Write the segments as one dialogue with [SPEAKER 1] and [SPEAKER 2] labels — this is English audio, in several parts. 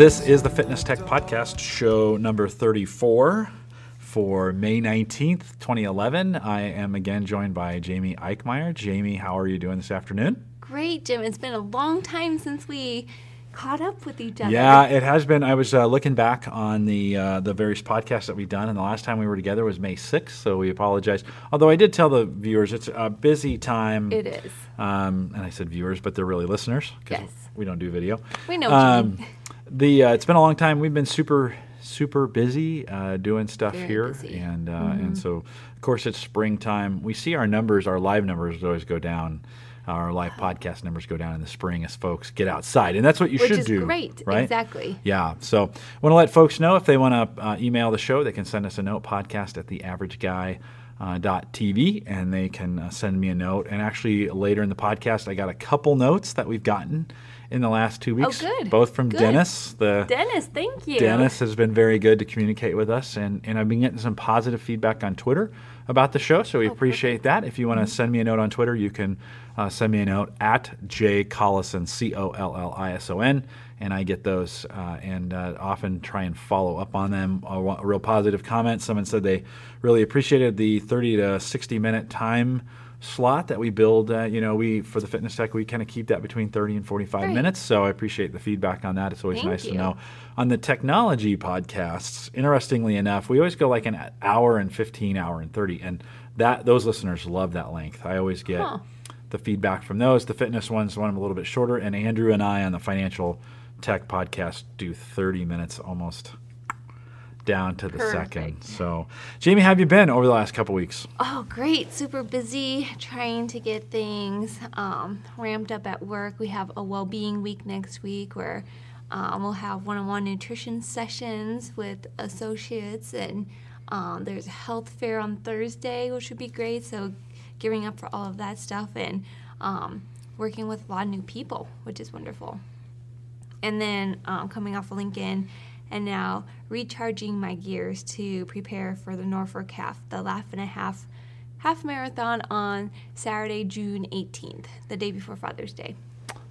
[SPEAKER 1] This is the Fitness Tech Podcast, show number 34 for May 19th, 2011. I am again joined by Jamie Eichmeyer. Jamie, how are you doing this afternoon?
[SPEAKER 2] Great, Jim. It's been a long time since we caught up with each other.
[SPEAKER 1] Yeah, it has been. I was uh, looking back on the uh, the various podcasts that we've done, and the last time we were together was May 6th, so we apologize. Although I did tell the viewers it's a busy time.
[SPEAKER 2] It is.
[SPEAKER 1] Um, and I said viewers, but they're really listeners because
[SPEAKER 2] Yes.
[SPEAKER 1] we don't do video.
[SPEAKER 2] We know
[SPEAKER 1] Um. the uh, it's been a long time. We've been super super busy uh, doing stuff
[SPEAKER 2] Very
[SPEAKER 1] here,
[SPEAKER 2] busy. Mm-hmm.
[SPEAKER 1] and uh, and so of course it's springtime. We see our numbers, our live numbers always go down. Our live podcast numbers go down in the spring as folks get outside, and that's what you
[SPEAKER 2] Which
[SPEAKER 1] should
[SPEAKER 2] is
[SPEAKER 1] do.
[SPEAKER 2] great.
[SPEAKER 1] right?
[SPEAKER 2] Exactly.
[SPEAKER 1] Yeah. So want to let folks know if they want to uh, email the show, they can send us a note podcast at theaverageguy. Uh, TV and they can uh, send me a note. And actually, later in the podcast, I got a couple notes that we've gotten in the last two weeks,
[SPEAKER 2] Oh, good.
[SPEAKER 1] both from
[SPEAKER 2] Good.
[SPEAKER 1] Dennis. The
[SPEAKER 2] Dennis, thank you.
[SPEAKER 1] Dennis has been very good to communicate with us, and, and I've been getting some positive feedback on Twitter about the show, so we
[SPEAKER 2] Oh,
[SPEAKER 1] appreciate that. If you want to send me a note on Twitter, you can uh, send me a note at J Collison, C O L L I S O N, and I get those uh, and uh, often try and follow up on them. A, a real positive comment. Someone said they really appreciated the 30 to 60 minute time slot that we build. Uh, you know, we for the fitness tech, we kind of keep that between 30 and 45
[SPEAKER 2] Great.
[SPEAKER 1] minutes. So I appreciate the feedback on that. It's always
[SPEAKER 2] Thank
[SPEAKER 1] nice to know. On the technology podcasts, interestingly enough, we always go like an hour and 15, hour and 30, and that those listeners love that length. I always get
[SPEAKER 2] Huh.
[SPEAKER 1] the feedback from those. The fitness ones want them a little bit shorter, and Andrew and I on the financial tech podcast do 30 minutes almost down to the second. So, Jamie, how have you been over the last couple weeks?
[SPEAKER 2] Oh, great. Super busy trying to get things um, ramped up at work. We have a well being week next week where um, we'll have one on one nutrition sessions with associates, and um, there's a health fair on Thursday, which would be great. So, gearing up for all of that stuff and um, working with a lot of new people, which is wonderful. And then um, coming off of Lincoln, and now recharging my gears to prepare for the Norfolk Half, the Laugh and a Half half marathon on Saturday, June 18th, the day before Father's Day.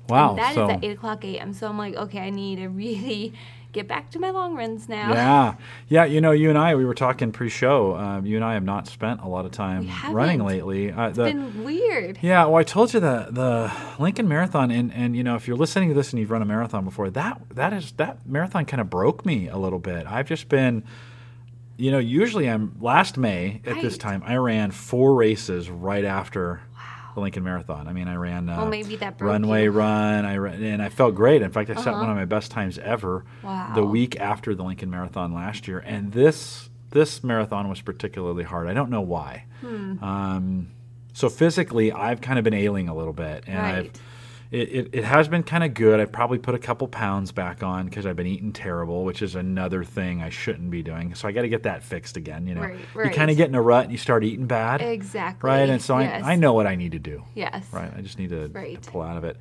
[SPEAKER 1] Wow.
[SPEAKER 2] And that is
[SPEAKER 1] so,
[SPEAKER 2] at 8 o'clock a.m. So I'm like, okay, I need to really get back to my long runs now.
[SPEAKER 1] Yeah, yeah. You know, you and I, we were talking pre-show. Um, you and I have not spent a lot of time running lately. Uh,
[SPEAKER 2] It's
[SPEAKER 1] the-
[SPEAKER 2] been weird.
[SPEAKER 1] Yeah, well, I told you the the Lincoln Marathon, and and you know, if you're listening to this and you've run a marathon before, that that is that marathon kind of broke me a little bit. I've just been, you know, usually I'm last May at this time I ran four races right after the Lincoln Marathon. I mean, I ran uh,
[SPEAKER 2] Well, maybe that
[SPEAKER 1] runway
[SPEAKER 2] you.
[SPEAKER 1] run. I ran, and I felt great. In fact, I set one of my best times ever
[SPEAKER 2] Wow.
[SPEAKER 1] the week after the Lincoln Marathon last year, and this this marathon was particularly hard. I don't know why.
[SPEAKER 2] Hmm.
[SPEAKER 1] Um, so physically, I've kind of been ailing a little bit, and I've
[SPEAKER 2] Right.
[SPEAKER 1] It, it, it has been kind of good. I've probably put a couple pounds back on because I've been eating terrible, which is another thing I shouldn't be doing. So I got to get that fixed again. You know,
[SPEAKER 2] Right,
[SPEAKER 1] you kind of get in a rut and you start eating bad,
[SPEAKER 2] Exactly.
[SPEAKER 1] right? And so
[SPEAKER 2] yes.
[SPEAKER 1] I, I know what I need to do.
[SPEAKER 2] Yes.
[SPEAKER 1] Right. I just need to,
[SPEAKER 2] Right.
[SPEAKER 1] to pull out of it.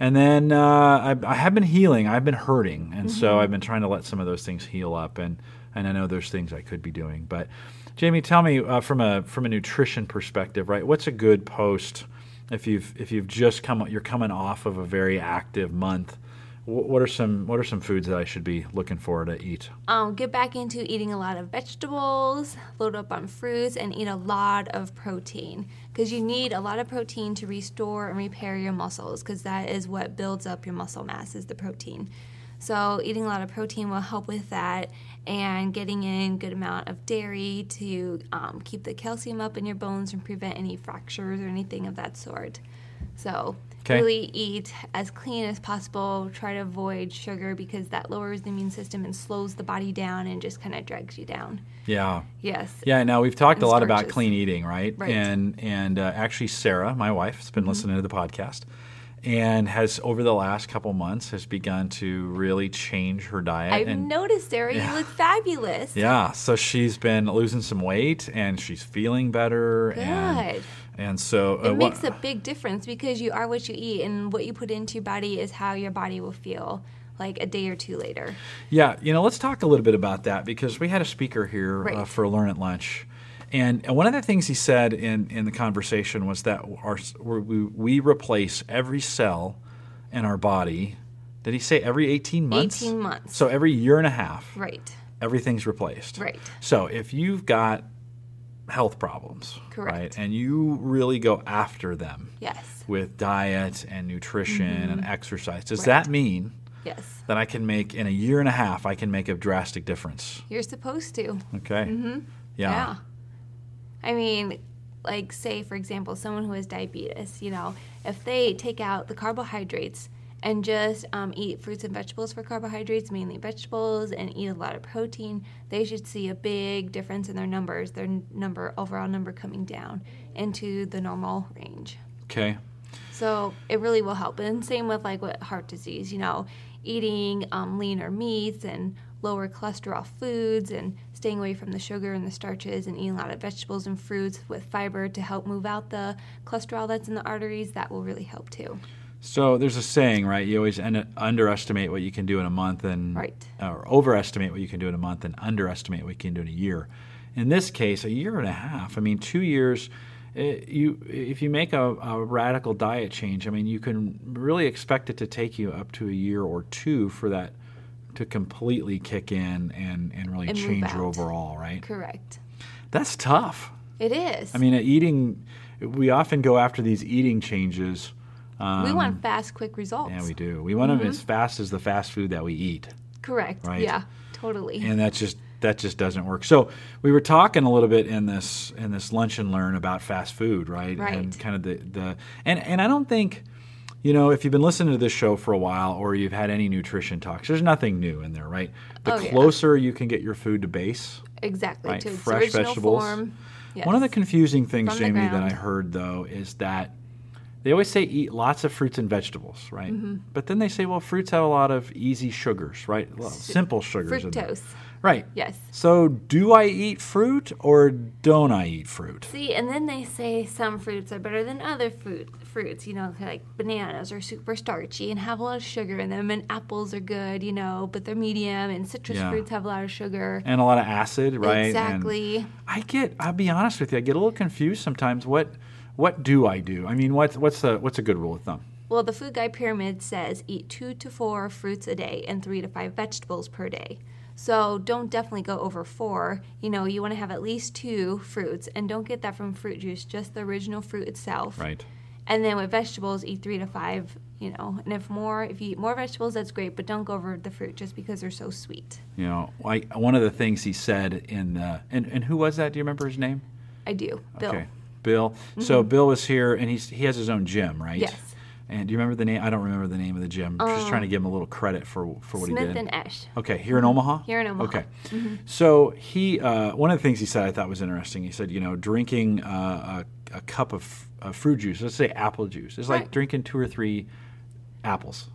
[SPEAKER 1] And then uh, I, I have been healing. I've been hurting, and
[SPEAKER 2] Mm-hmm.
[SPEAKER 1] so I've been trying to let some of those things heal up. And and I know there's things I could be doing. But Jamie, tell me uh, from a from a nutrition perspective, right? What's a good post if you've if you've just come you're coming off of a very active month? What are some what are some foods that I should be looking for to eat?
[SPEAKER 2] um, get back into eating a lot of vegetables, load up on fruits, and eat a lot of protein because you need a lot of protein to restore and repair your muscles because that is what builds up your muscle mass is the protein. So eating a lot of protein will help with that, and getting in good amount of dairy to um, keep the calcium up in your bones and prevent any fractures or anything of that sort. So
[SPEAKER 1] Okay.
[SPEAKER 2] really eat as clean as possible. Try to avoid sugar because that lowers the immune system and slows the body down and just kind of drags you down.
[SPEAKER 1] Yeah.
[SPEAKER 2] Yes.
[SPEAKER 1] Yeah, now we've talked a
[SPEAKER 2] And
[SPEAKER 1] lot about clean eating, right?
[SPEAKER 2] Right. Mm-hmm.
[SPEAKER 1] And and uh, actually, Sarah, my wife, has been listening to the podcast, and has over the last couple months has begun to really change her diet.
[SPEAKER 2] I've
[SPEAKER 1] and
[SPEAKER 2] noticed, Sarah,
[SPEAKER 1] Yeah.
[SPEAKER 2] you look fabulous.
[SPEAKER 1] yeah, so she's been losing some weight, and she's feeling better. And
[SPEAKER 2] Good.
[SPEAKER 1] and so uh,
[SPEAKER 2] It makes a big difference because you are what you eat, and what you put into your body is how your body will feel like a day or two later.
[SPEAKER 1] Yeah, you know, let's talk a little bit about that because we had a speaker here uh, for Learn at Lunch. And, and one of the things he said in, in the conversation was that our, we, we replace every cell in our body Did he say every 18 months?
[SPEAKER 2] 18 months.
[SPEAKER 1] So every year and a half,
[SPEAKER 2] right.
[SPEAKER 1] everything's replaced.
[SPEAKER 2] Right.
[SPEAKER 1] So if you've got health problems,
[SPEAKER 2] Correct.
[SPEAKER 1] right, and you really go after them
[SPEAKER 2] Yes.
[SPEAKER 1] with diet and nutrition and exercise, does
[SPEAKER 2] Mm-hmm. Right.
[SPEAKER 1] that mean
[SPEAKER 2] Yes.
[SPEAKER 1] that I can make in a year and a half? I can make a drastic difference.
[SPEAKER 2] You're supposed to.
[SPEAKER 1] Okay. Mm-hmm. Yeah.
[SPEAKER 2] Yeah. I mean, like, say, for example, someone who has diabetes, you know, if they take out the carbohydrates and just um, eat fruits and vegetables for carbohydrates, mainly vegetables, and eat a lot of protein, they should see a big difference in their numbers, their number, overall number coming down into the normal range.
[SPEAKER 1] Okay.
[SPEAKER 2] So it really will help. And same with like with heart disease, you know, eating um, leaner meats and lower cholesterol foods and staying away from the sugar and the starches and eating a lot of vegetables and fruits with fiber to help move out the cholesterol that's in the arteries, that will really help too.
[SPEAKER 1] So there's a saying, right? You always un- underestimate what you can do in a month, and
[SPEAKER 2] Right.
[SPEAKER 1] or overestimate what you can do in a month, and underestimate what you can do in a year. In this case, a year and a half. I mean, two years. eh, You, if you make a, a radical diet change, I mean, you can really expect it to take you up to a year or two for that to completely kick in and, and really
[SPEAKER 2] And
[SPEAKER 1] change you
[SPEAKER 2] out.
[SPEAKER 1] overall, right?
[SPEAKER 2] Correct.
[SPEAKER 1] That's tough.
[SPEAKER 2] It is.
[SPEAKER 1] I mean, eating. We often go after these eating changes. Um,
[SPEAKER 2] we want fast, quick results.
[SPEAKER 1] yeah, we do. We want them as fast as the fast food that we eat,
[SPEAKER 2] Correct.
[SPEAKER 1] Right.
[SPEAKER 2] Yeah, totally.
[SPEAKER 1] and that just that just doesn't work. So we were talking a little bit in this in this lunch and learn about fast food, right?
[SPEAKER 2] Right.
[SPEAKER 1] And kind of the the and and I don't think. You know, if you've been listening to this show for a while or you've had any nutrition talks, there's nothing new in there, right? The
[SPEAKER 2] Oh, yeah.
[SPEAKER 1] closer you can get your food to base,
[SPEAKER 2] exactly.
[SPEAKER 1] right,
[SPEAKER 2] To its
[SPEAKER 1] fresh
[SPEAKER 2] original
[SPEAKER 1] vegetables.
[SPEAKER 2] form. Yes.
[SPEAKER 1] One of the confusing things,
[SPEAKER 2] From
[SPEAKER 1] Jamie, that I heard though is that they always say eat lots of fruits and vegetables, right?
[SPEAKER 2] Mm-hmm.
[SPEAKER 1] But then they say, well, fruits have a lot of easy sugars, right? Well, simple sugars.
[SPEAKER 2] Fructose.
[SPEAKER 1] Right.
[SPEAKER 2] Yes.
[SPEAKER 1] So do I eat fruit or don't I eat fruit?
[SPEAKER 2] See, and then they say some fruits are better than other fruit fruits. You know, like bananas are super starchy and have a lot of sugar in them, and apples are good, you know, but they're medium. And citrus
[SPEAKER 1] Yeah.
[SPEAKER 2] fruits have a lot of sugar.
[SPEAKER 1] And a lot of acid, right? And
[SPEAKER 2] Exactly.
[SPEAKER 1] I get. I'll be honest with you. I get a little confused sometimes. What What do I do? I mean, what's what's a, what's a good rule of thumb?
[SPEAKER 2] Well, the food guide pyramid says eat two to four fruits a day and three to five vegetables per day. So don't definitely go over four. You know, you want to have at least two fruits, and don't get that from fruit juice, just the original fruit itself.
[SPEAKER 1] Right.
[SPEAKER 2] And then with vegetables, eat three to five. You know, and if more, if you eat more vegetables, that's great. But don't go over the fruit just because they're so sweet.
[SPEAKER 1] You know, I, one of the things he said in uh, and and who was that? Do you remember his name?
[SPEAKER 2] I do, Bill.
[SPEAKER 1] Okay, Bill. So Bill was here, and he's he has his own gym, right?
[SPEAKER 2] Yes.
[SPEAKER 1] And do you remember the name? I don't remember the name of the gym. Just trying to give him a little credit for for what he did.
[SPEAKER 2] Smith and Esh.
[SPEAKER 1] Okay, here in Omaha.
[SPEAKER 2] Here in Omaha.
[SPEAKER 1] Okay, so he uh, one of the things he said I thought was interesting. He said, you know, drinking uh, a, a cup of uh, fruit juice, let's say apple juice, is like
[SPEAKER 2] Right.
[SPEAKER 1] drinking two or three apples,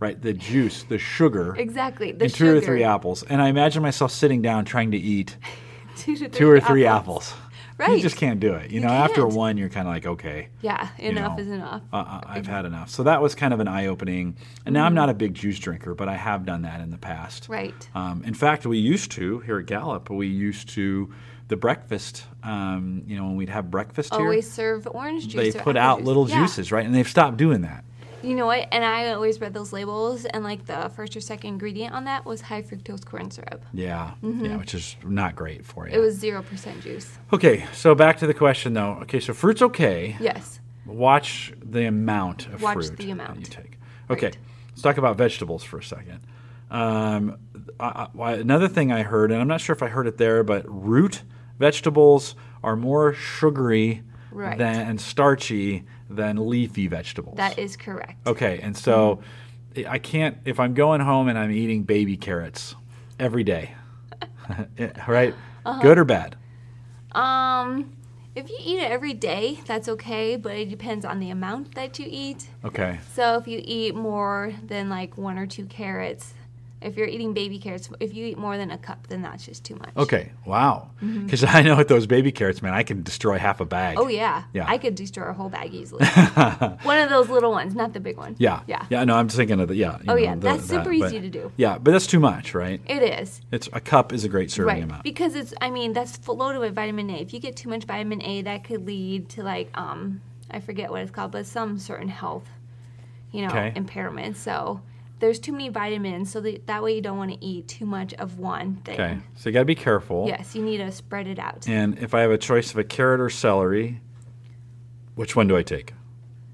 [SPEAKER 1] right? The juice, the sugar,
[SPEAKER 2] Exactly. The
[SPEAKER 1] and two or three apples. And I imagine myself sitting down trying to eat
[SPEAKER 2] two, to
[SPEAKER 1] two or three apples. You
[SPEAKER 2] Right.
[SPEAKER 1] just can't do it. You,
[SPEAKER 2] You
[SPEAKER 1] know, after
[SPEAKER 2] can't.
[SPEAKER 1] one, you're kind of like, okay,
[SPEAKER 2] Yeah, enough
[SPEAKER 1] know,
[SPEAKER 2] is enough.
[SPEAKER 1] uh, uh, I've had enough. So that was kind of an eye opening. And now I'm not a big juice drinker, but I have done that in the past.
[SPEAKER 2] Mm-hmm. Right.
[SPEAKER 1] Um, in fact, we used to here at Gallup. We used to the breakfast. Um, you know, when we'd have breakfast here,
[SPEAKER 2] Always serve orange juice.
[SPEAKER 1] they put out
[SPEAKER 2] juice.
[SPEAKER 1] little
[SPEAKER 2] Yeah.
[SPEAKER 1] juices, right? And they've stopped doing that.
[SPEAKER 2] You know what? And I always read those labels, and like the first or second ingredient on that was high fructose corn syrup.
[SPEAKER 1] Yeah, yeah, which is not great for you.
[SPEAKER 2] Mm-hmm. It was zero percent juice.
[SPEAKER 1] okay, so back to the question though. Okay, so fruit's okay.
[SPEAKER 2] Yes.
[SPEAKER 1] Watch the amount of
[SPEAKER 2] Watch
[SPEAKER 1] fruit
[SPEAKER 2] the
[SPEAKER 1] that
[SPEAKER 2] amount.
[SPEAKER 1] you take. Okay,
[SPEAKER 2] Right.
[SPEAKER 1] let's talk about vegetables for a second. Um, I, I, another thing I heard, and I'm not sure if I heard it there, but root vegetables are more sugary
[SPEAKER 2] Right.
[SPEAKER 1] than and starchy than leafy vegetables.
[SPEAKER 2] That is correct.
[SPEAKER 1] okay, and so
[SPEAKER 2] Mm-hmm.
[SPEAKER 1] I can't if I'm going home and I'm eating baby carrots every day, right?
[SPEAKER 2] Uh-huh.
[SPEAKER 1] Good or bad?
[SPEAKER 2] Um, if you eat it every day, that's okay, but it depends on the amount that you eat.
[SPEAKER 1] Okay.
[SPEAKER 2] So if you eat more than like one or two carrots, if you're eating baby carrots, if you eat more than a cup, then that's just too much.
[SPEAKER 1] Okay. Wow. Because I know with those baby carrots, man, I can destroy half a bag.
[SPEAKER 2] Mm-hmm. Oh yeah.
[SPEAKER 1] Yeah.
[SPEAKER 2] I could destroy a whole bag easily. one of those little ones, not the big one.
[SPEAKER 1] Yeah.
[SPEAKER 2] Yeah.
[SPEAKER 1] Yeah. No, I'm just thinking of the yeah. you
[SPEAKER 2] Oh,
[SPEAKER 1] know,
[SPEAKER 2] yeah,
[SPEAKER 1] the-
[SPEAKER 2] that's super
[SPEAKER 1] that,
[SPEAKER 2] easy
[SPEAKER 1] but-
[SPEAKER 2] to do.
[SPEAKER 1] Yeah, but that's too much, right?
[SPEAKER 2] It is.
[SPEAKER 1] It's a cup is a great serving
[SPEAKER 2] Right.
[SPEAKER 1] amount.
[SPEAKER 2] Because it's I mean, that's full- loaded with vitamin A. If you get too much vitamin A, that could lead to like um I forget what it's called, but some certain health, you know,
[SPEAKER 1] Okay.
[SPEAKER 2] impairment. So there's too many vitamins, so that, that way you don't want to eat too much of one thing.
[SPEAKER 1] Okay. So you got to be careful.
[SPEAKER 2] Yes, you need to spread it out.
[SPEAKER 1] And if I have a choice of a carrot or celery, which one do I take?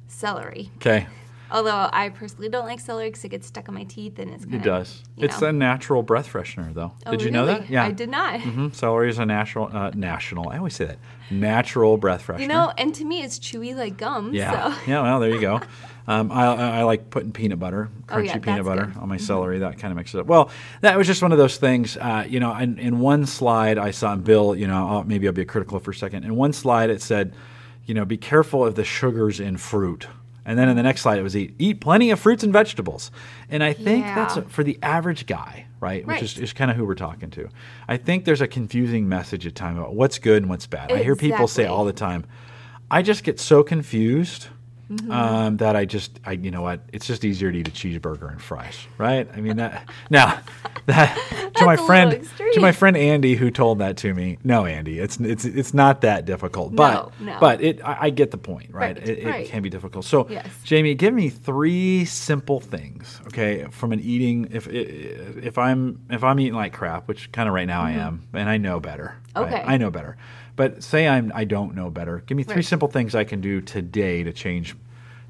[SPEAKER 2] Celery.
[SPEAKER 1] Okay.
[SPEAKER 2] Although I personally don't like celery because it gets stuck in my teeth and it's kind
[SPEAKER 1] It does.
[SPEAKER 2] you
[SPEAKER 1] It's
[SPEAKER 2] know.
[SPEAKER 1] a natural breath freshener, though.
[SPEAKER 2] Oh,
[SPEAKER 1] did you know that? Yeah.
[SPEAKER 2] I did not.
[SPEAKER 1] hmm Celery is a natural, uh, national. I always say that. Natural breath freshener.
[SPEAKER 2] You know, and to me, it's chewy like gum.
[SPEAKER 1] Yeah.
[SPEAKER 2] So.
[SPEAKER 1] Yeah. Well, there you go. Um, I, I I like putting peanut butter, crunchy
[SPEAKER 2] Oh, yeah,
[SPEAKER 1] peanut butter
[SPEAKER 2] good. Mm-hmm.
[SPEAKER 1] on my celery. That kind of mixes it up. Well, that was just one of those things. Uh, you know, in, in one slide I saw, and Bill, you know, I'll, maybe I'll be critical for a second. In one slide it said, you know, be careful of the sugars in fruit. And then in the next slide it was eat eat plenty of fruits and vegetables. And I think that's
[SPEAKER 2] Yeah.
[SPEAKER 1] for the average guy, right? Which
[SPEAKER 2] Right.
[SPEAKER 1] is, is kind of who we're talking to. I think there's a confusing message at times about what's good and what's bad. I hear people say all the time, I just get so confused
[SPEAKER 2] Mm-hmm.
[SPEAKER 1] um, that I just, I, you know what? It's just easier to eat a cheeseburger and fries, right? I mean that. Now, that to my friend, to my friend Andy, who told that to me. No, Andy, it's it's it's not that difficult, but
[SPEAKER 2] No, no.
[SPEAKER 1] but it, I, I get the point, right?
[SPEAKER 2] Right,
[SPEAKER 1] it, it
[SPEAKER 2] right.
[SPEAKER 1] can be difficult. So,
[SPEAKER 2] Yes.
[SPEAKER 1] Jamie, give me three simple things, okay, from an eating. If if I'm if I'm eating like crap, which kind of right now I am, and I know better. right?
[SPEAKER 2] Mm-hmm. Okay.
[SPEAKER 1] I know better. But say I'm I don't know better. Give me three
[SPEAKER 2] Right.
[SPEAKER 1] simple things I can do today to change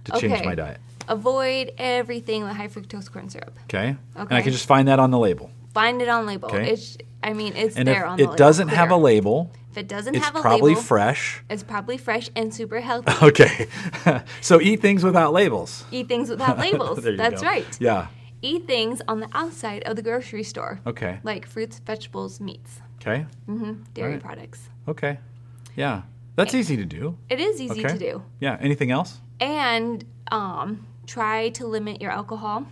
[SPEAKER 1] to change my diet.
[SPEAKER 2] Avoid everything with high fructose corn syrup.
[SPEAKER 1] Okay? okay. And I can just find that on the label.
[SPEAKER 2] Find it on label.
[SPEAKER 1] Okay.
[SPEAKER 2] It's, I mean, it's
[SPEAKER 1] And
[SPEAKER 2] there on the
[SPEAKER 1] it
[SPEAKER 2] label.
[SPEAKER 1] It doesn't have a label,
[SPEAKER 2] if it doesn't
[SPEAKER 1] it's
[SPEAKER 2] have a label It's
[SPEAKER 1] probably
[SPEAKER 2] label,
[SPEAKER 1] fresh.
[SPEAKER 2] it's probably fresh and super healthy.
[SPEAKER 1] Okay. so eat things without labels.
[SPEAKER 2] Eat things without labels.
[SPEAKER 1] There you
[SPEAKER 2] That's
[SPEAKER 1] go.
[SPEAKER 2] right.
[SPEAKER 1] Yeah.
[SPEAKER 2] Eat things on the outside of the grocery store.
[SPEAKER 1] Okay.
[SPEAKER 2] Like fruits, vegetables, meats,
[SPEAKER 1] Okay. Mhm.
[SPEAKER 2] dairy
[SPEAKER 1] Right.
[SPEAKER 2] products.
[SPEAKER 1] Okay. Yeah. That's easy to do.
[SPEAKER 2] It is easy
[SPEAKER 1] Okay.
[SPEAKER 2] to do.
[SPEAKER 1] Yeah. Anything else?
[SPEAKER 2] And um, try to limit your alcohol.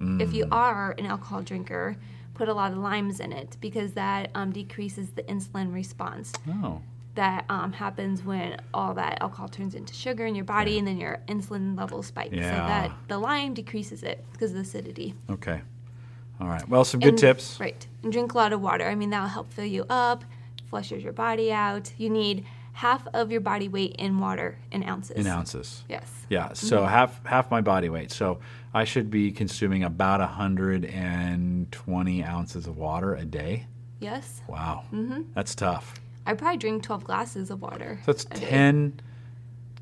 [SPEAKER 2] If
[SPEAKER 1] Mm.
[SPEAKER 2] you are an alcohol drinker, put a lot of limes in it because that um, decreases the insulin response
[SPEAKER 1] Oh.
[SPEAKER 2] that um, happens when all that alcohol turns into sugar in your body and then your insulin levels spike. So that the lime decreases it because of the acidity.
[SPEAKER 1] Okay. All right. Well, some good
[SPEAKER 2] And-
[SPEAKER 1] tips.
[SPEAKER 2] Right. And drink a lot of water. I mean, that'll help fill you up, flushes your body out. You need half of your body weight in water in ounces.
[SPEAKER 1] In ounces.
[SPEAKER 2] Yes.
[SPEAKER 1] Yeah. So half half my body weight. So I should be consuming about 120 ounces of water a day.
[SPEAKER 2] Yes.
[SPEAKER 1] Wow. Mm-hmm. That's tough.
[SPEAKER 2] I probably drink 12 glasses of water.
[SPEAKER 1] So that's
[SPEAKER 2] a day.
[SPEAKER 1] 10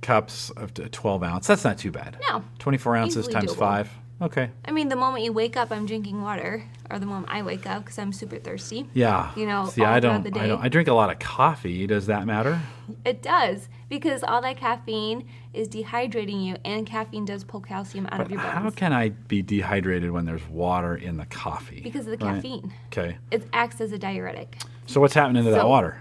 [SPEAKER 1] cups of 12 ounce. That's not too bad.
[SPEAKER 2] No.
[SPEAKER 1] 24 ounces
[SPEAKER 2] Easily
[SPEAKER 1] times
[SPEAKER 2] doable.
[SPEAKER 1] five. Okay.
[SPEAKER 2] I mean, the moment you wake up, I'm drinking water, or the moment I wake up because I'm super thirsty.
[SPEAKER 1] Yeah.
[SPEAKER 2] You know,
[SPEAKER 1] See, I don't,
[SPEAKER 2] the
[SPEAKER 1] I don't. I drink a lot of coffee. Does that matter?
[SPEAKER 2] It does because all that caffeine is dehydrating you, and caffeine does pull calcium out of
[SPEAKER 1] But
[SPEAKER 2] your
[SPEAKER 1] how can I be dehydrated when there's water in the coffee?
[SPEAKER 2] because of the
[SPEAKER 1] Right.
[SPEAKER 2] caffeine.
[SPEAKER 1] Okay.
[SPEAKER 2] It acts as a diuretic.
[SPEAKER 1] So what's happening to that water?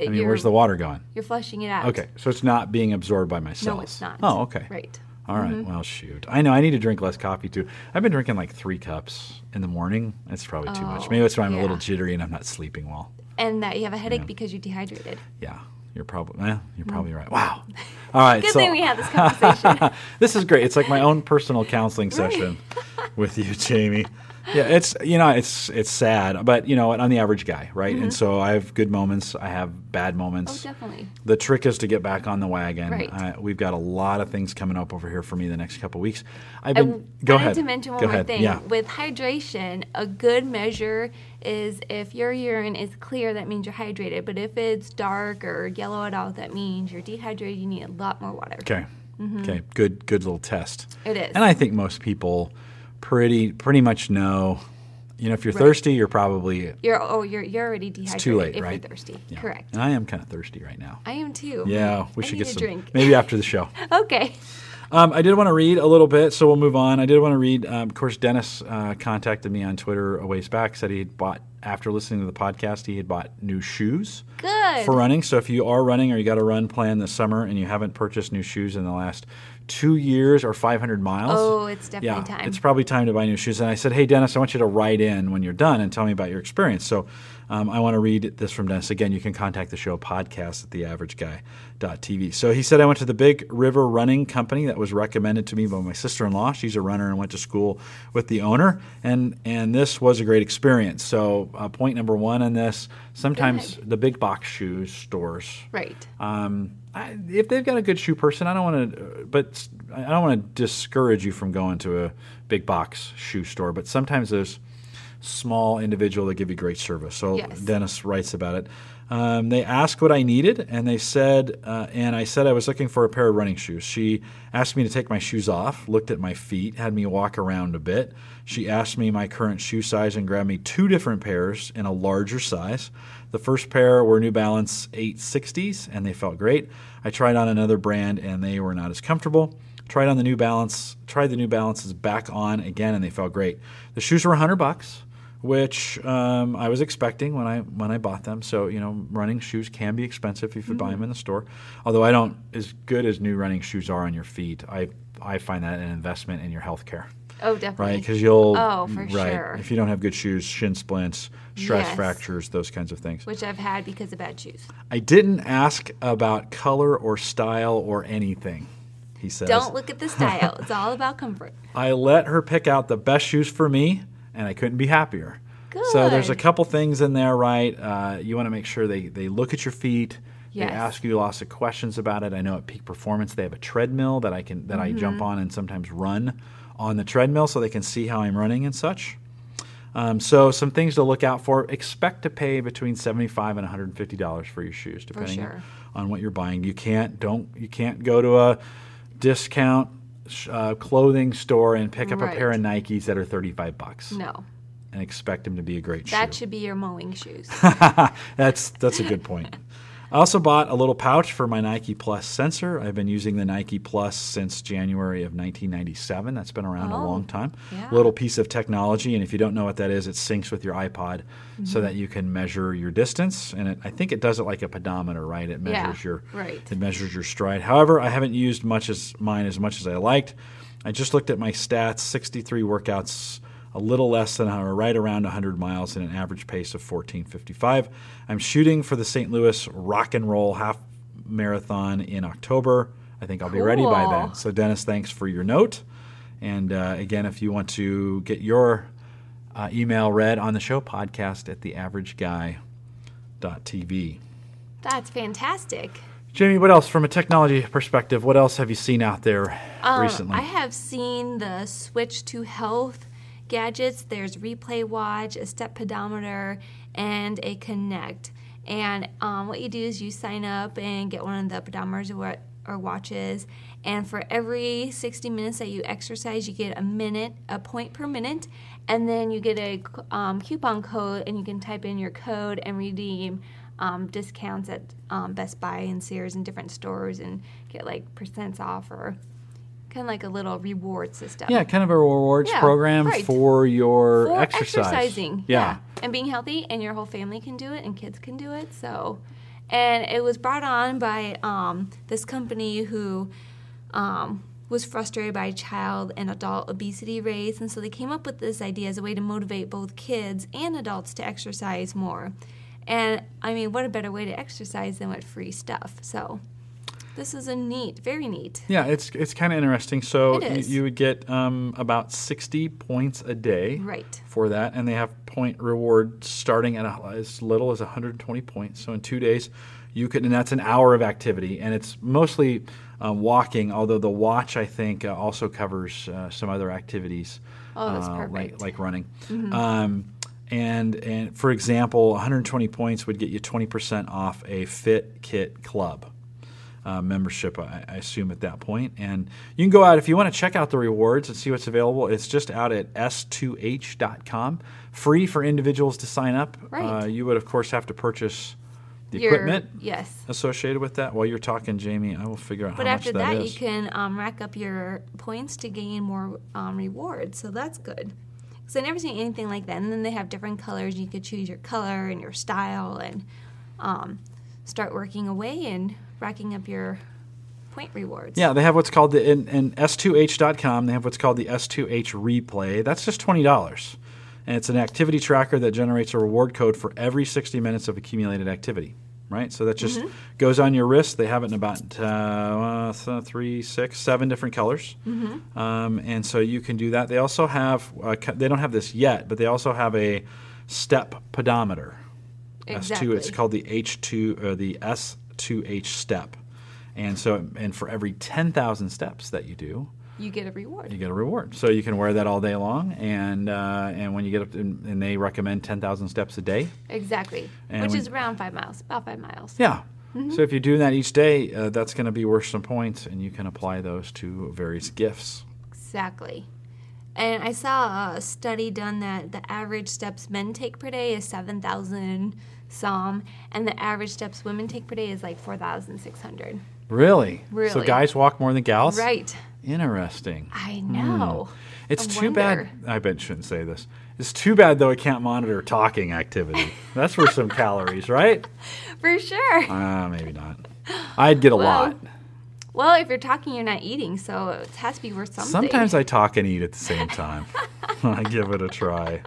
[SPEAKER 1] I uh,
[SPEAKER 2] mean,
[SPEAKER 1] where's the water going?
[SPEAKER 2] You're flushing it out.
[SPEAKER 1] Okay, so it's not being absorbed by my cells.
[SPEAKER 2] No, it's not.
[SPEAKER 1] Oh, okay.
[SPEAKER 2] Right.
[SPEAKER 1] All right. Well, shoot. I know I need to drink less coffee too. I've been drinking like three cups in the morning. It's probably too much.
[SPEAKER 2] Oh,
[SPEAKER 1] Maybe that's why I'm a little jittery and I'm not sleeping well.
[SPEAKER 2] And that you have a headache
[SPEAKER 1] Yeah.
[SPEAKER 2] because you're dehydrated.
[SPEAKER 1] Yeah, you're probably. Eh, you're probably right. Wow. All right.
[SPEAKER 2] Mm. Good
[SPEAKER 1] so
[SPEAKER 2] thing we had this conversation.
[SPEAKER 1] this is great. It's like my own personal counseling session with you, Jamie. Yeah, it's you know it's it's sad, but you know? I'm the average guy, right? And so I have good moments. I have bad moments.
[SPEAKER 2] oh, definitely.
[SPEAKER 1] The trick is to get back on the wagon.
[SPEAKER 2] Right.
[SPEAKER 1] Uh, we've got a lot of things coming up over here for me the next couple weeks. I've
[SPEAKER 2] I
[SPEAKER 1] been. go
[SPEAKER 2] wanted
[SPEAKER 1] ahead.
[SPEAKER 2] to mention one
[SPEAKER 1] go
[SPEAKER 2] more
[SPEAKER 1] ahead.
[SPEAKER 2] thing.
[SPEAKER 1] Yeah.
[SPEAKER 2] With hydration, a good measure is if your urine is clear, that means you're hydrated. But if it's dark or yellow at all, that means you're dehydrated. You need a lot more water.
[SPEAKER 1] Okay. Okay. Good. Good little test.
[SPEAKER 2] Mm-hmm. It is.
[SPEAKER 1] And I think most people pretty pretty much know. You know, if you're thirsty, you're probably
[SPEAKER 2] You're oh you're you're already dehydrated It's
[SPEAKER 1] too late,
[SPEAKER 2] if
[SPEAKER 1] right?
[SPEAKER 2] you're thirsty.
[SPEAKER 1] yeah.
[SPEAKER 2] Correct.
[SPEAKER 1] And I am kind of thirsty right now.
[SPEAKER 2] I am too.
[SPEAKER 1] Yeah, we
[SPEAKER 2] I
[SPEAKER 1] should get
[SPEAKER 2] a
[SPEAKER 1] some.
[SPEAKER 2] drink.
[SPEAKER 1] Maybe after the show.
[SPEAKER 2] Okay.
[SPEAKER 1] Um, I did want to read a little bit, so we'll move on. I did want to read. Um, of course, Dennis uh, contacted me on Twitter a ways back. Said he had bought after listening to the podcast, he had bought new shoes
[SPEAKER 2] Good.
[SPEAKER 1] for running. So if you are running or you got a run plan this summer and you haven't purchased new shoes in the last two years or 500 miles,
[SPEAKER 2] Oh, it's definitely
[SPEAKER 1] yeah,
[SPEAKER 2] time.
[SPEAKER 1] it's probably time to buy new shoes. And I said, hey, Dennis, I want you to write in when you're done and tell me about your experience. So um, I want to read this from Dennis. Again, you can contact the show podcast at theaverageguy.tv. So he said, I went to the Big River Running Company that was recommended to me by my sister in law. She's a runner and went to school with the owner. And, and this was a great experience. So, uh, point number one on this sometimes the big box shoe stores
[SPEAKER 2] right.
[SPEAKER 1] um, I, if they've got a good shoe person, I don't want to, but I don't want to discourage you from going to a big box shoe store. But sometimes there's small individual that give you great service. So
[SPEAKER 2] Yes.
[SPEAKER 1] Dennis writes about it. Um, they asked what I needed, and they said, uh, and I said I was looking for a pair of running shoes. She asked me to take my shoes off, looked at my feet, had me walk around a bit. She asked me my current shoe size and grabbed me two different pairs in a larger size. The first pair were New Balance 860s, and they felt great. I tried on another brand, and they were not as comfortable. Tried on the New Balance, tried the New Balances back on again, and they felt great. The shoes were 100 bucks which um, I was expecting when I when I bought them. So you know, running shoes can be expensive if you buy them in the store. Although I don't, as good as new running shoes are on your feet, I I find that an investment in your health care.
[SPEAKER 2] Oh, definitely.
[SPEAKER 1] Right, because you'll
[SPEAKER 2] Oh, for
[SPEAKER 1] right
[SPEAKER 2] sure.
[SPEAKER 1] if you don't have good shoes, shin splints, stress
[SPEAKER 2] Yes.
[SPEAKER 1] fractures, those kinds of things.
[SPEAKER 2] Which I've had because of bad shoes.
[SPEAKER 1] I didn't ask about color or style or anything. He says.
[SPEAKER 2] Don't look at the style. it's all about comfort.
[SPEAKER 1] I let her pick out the best shoes for me, and I couldn't be happier. Good. So there's a couple things in there, right? Uh, you want to make sure they, they look at your feet.
[SPEAKER 2] Yes.
[SPEAKER 1] They ask you lots of questions about it. I know at Peak Performance they have a treadmill that I can that I
[SPEAKER 2] Mm-hmm.
[SPEAKER 1] jump on and sometimes run on the treadmill so they can see how I'm running and such. Um, so some things to look out for. Expect to pay between seventy-five and one hundred and fifty dollars for your shoes, depending
[SPEAKER 2] sure.
[SPEAKER 1] on what you're buying. You can't don't you can't go to a discount uh, clothing store and pick up a pair of Nikes that are thirty-five bucks
[SPEAKER 2] No.
[SPEAKER 1] and expect them to be a great
[SPEAKER 2] That
[SPEAKER 1] shoe.
[SPEAKER 2] That should be your mowing shoes.
[SPEAKER 1] that's that's a good point. I also bought a little pouch for my Nike Plus sensor. I've been using the Nike Plus since January of 1997. That's been around a
[SPEAKER 2] Oh,
[SPEAKER 1] long time.
[SPEAKER 2] yeah.
[SPEAKER 1] Little piece of technology, and if you don't know what that is, it syncs with your iPod
[SPEAKER 2] Mm-hmm.
[SPEAKER 1] so that you can measure your distance. And it, I think it does it like a pedometer, right? It
[SPEAKER 2] Yeah,
[SPEAKER 1] measures your
[SPEAKER 2] right.
[SPEAKER 1] it measures your stride. However, I haven't used much as mine as much as I liked. I just looked at my stats: 63 workouts, a little less than or right around 100 miles, and an average pace of 14:55. I'm shooting for the St. Louis Rock and Roll Half Marathon in October. I think I'll be ready by then. So, Dennis, thanks for your note. And uh, again, if you want to get your uh, email read on the show, podcast at theaverageguy.tv.
[SPEAKER 2] That's fantastic.
[SPEAKER 1] Jamie, what else from a technology perspective? What else have you seen out there
[SPEAKER 2] Um,
[SPEAKER 1] recently?
[SPEAKER 2] I have seen the switch to health gadgets. There's Replay Watch, a step pedometer, and a Connect. And um, what you do is you sign up and get one of the pedometers or, or watches. And for every 60 minutes that you exercise, you get a minute, a point per minute. And then you get a um, coupon code, and you can type in your code and redeem um, discounts at um, Best Buy and Sears and different stores and get like percents off or kind of like a little reward system.
[SPEAKER 1] yeah, kind of a rewards
[SPEAKER 2] Yeah,
[SPEAKER 1] program
[SPEAKER 2] right.
[SPEAKER 1] for your
[SPEAKER 2] For
[SPEAKER 1] exercise.
[SPEAKER 2] exercising.
[SPEAKER 1] Yeah.
[SPEAKER 2] And being healthy, and your whole family can do it, and kids can do it. So, and it was brought on by um, this company who um, was frustrated by child and adult obesity rates. And so they came up with this idea as a way to motivate both kids and adults to exercise more. And I mean, what a better way to exercise than with free stuff? So, this is a neat, very neat.
[SPEAKER 1] Yeah, it's it's kind of interesting. So
[SPEAKER 2] It
[SPEAKER 1] you, you would get um, about 60 points a day
[SPEAKER 2] Right.
[SPEAKER 1] for that, and they have point reward starting at a, as little as 120 points. So in two days, you could, and that's an hour of activity, and it's mostly um, walking. Although the watch, I think, uh, also covers uh, some other activities.
[SPEAKER 2] Oh, that's
[SPEAKER 1] uh, like
[SPEAKER 2] perfect. Mm-hmm.
[SPEAKER 1] like running. Um, and and for example, 120 points would get you 20% off a Fit Kit Club uh, membership, I, I assume, at that point. And you can go out if you want to check out the rewards and see what's available. It's just out at s2h.com, free for individuals to sign up.
[SPEAKER 2] Right.
[SPEAKER 1] Uh, you would, of course, have to purchase the
[SPEAKER 2] Your-
[SPEAKER 1] equipment
[SPEAKER 2] Yes.
[SPEAKER 1] associated with that. While you're talking, Jamie, I will figure out how
[SPEAKER 2] to
[SPEAKER 1] do But after
[SPEAKER 2] that
[SPEAKER 1] that,
[SPEAKER 2] you can um, rack up your points to gain more um, rewards. So that's good. Because I never seen anything like that. And then they have different colors. You could choose your color and your style and um, start working away and racking up your point rewards.
[SPEAKER 1] Yeah, they have what's called the in, in s2h.com. They have what's called the S2H replay. That's just twenty dollars, and it's an activity tracker that generates a reward code for every sixty minutes of accumulated activity. Right, so that just
[SPEAKER 2] Mm-hmm.
[SPEAKER 1] goes on your wrist. They have it in about uh, th- three, six, seven different colors,
[SPEAKER 2] Mm-hmm.
[SPEAKER 1] um, and so you can do that. They also have uh, they don't have this yet, but they also have a step pedometer.
[SPEAKER 2] exactly.
[SPEAKER 1] S2. It's called the H2 or the S2H step, And so, and for every 10,000 steps that you do,
[SPEAKER 2] You get a reward.
[SPEAKER 1] you get a reward. So you can wear that all day long. And uh, and when you get up, to, and they recommend 10,000 steps a day.
[SPEAKER 2] Exactly.
[SPEAKER 1] And
[SPEAKER 2] Which
[SPEAKER 1] when-
[SPEAKER 2] is around five miles, about five miles.
[SPEAKER 1] Yeah.
[SPEAKER 2] Mm-hmm.
[SPEAKER 1] So if you do that each day, uh, that's going to be worth some points, and you can apply those to various gifts.
[SPEAKER 2] Exactly. And I saw a study done that the average steps men take per day is 7,000 some, and the average steps women take per day is like 4,600.
[SPEAKER 1] Really?
[SPEAKER 2] Really?
[SPEAKER 1] So guys walk more than gals?
[SPEAKER 2] Right.
[SPEAKER 1] Interesting.
[SPEAKER 2] I know.
[SPEAKER 1] It's
[SPEAKER 2] I
[SPEAKER 1] too bad. I bet shouldn't say this. It's too bad though. I can't monitor talking activity. That's for some calories, right?
[SPEAKER 2] For sure.
[SPEAKER 1] Uh, maybe not. I'd get a
[SPEAKER 2] Well,
[SPEAKER 1] lot.
[SPEAKER 2] Well, if you're talking, you're not eating, so it has to be worth something.
[SPEAKER 1] Sometimes I talk and eat at the same time. I give it a try.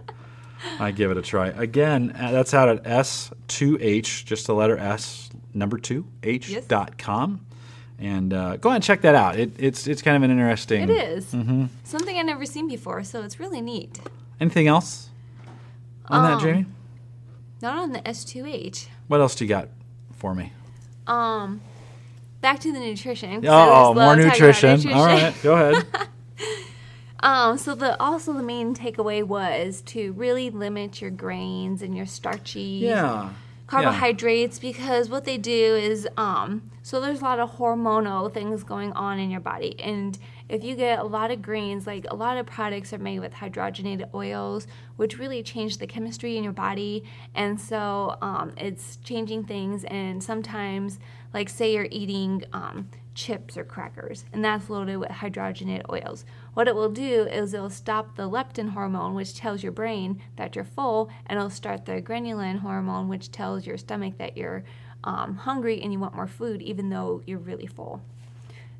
[SPEAKER 1] I give it a try. Again, uh, that's out at S2H, just the letter S, number two, H
[SPEAKER 2] Yes.
[SPEAKER 1] dot com. And uh, go ahead and check that out. It, it's, it's kind of an interesting.
[SPEAKER 2] It is.
[SPEAKER 1] Mm-hmm.
[SPEAKER 2] something I've never seen before, so it's really neat.
[SPEAKER 1] Anything else on that,
[SPEAKER 2] Um,
[SPEAKER 1] Jamie?
[SPEAKER 2] Not on the S2H.
[SPEAKER 1] What else do you got for me?
[SPEAKER 2] Um, back to the nutrition.
[SPEAKER 1] Oh, more
[SPEAKER 2] about
[SPEAKER 1] nutrition. All right, go ahead.
[SPEAKER 2] Um, so the also the main takeaway was to really limit your grains and your starchy
[SPEAKER 1] Yeah.
[SPEAKER 2] carbohydrates because what they do is um, so there's a lot of hormonal things going on in your body. And if you get a lot of grains like a lot of products are made with hydrogenated oils which really change the chemistry in your body. And so um, it's changing things. And sometimes like say you're eating um, chips or crackers and that's loaded with hydrogenated oils. What it will do is it'll stop the leptin hormone which tells your brain that you're full and it'll start the ghrelin hormone which tells your stomach that you're um, hungry and you want more food even though you're really full.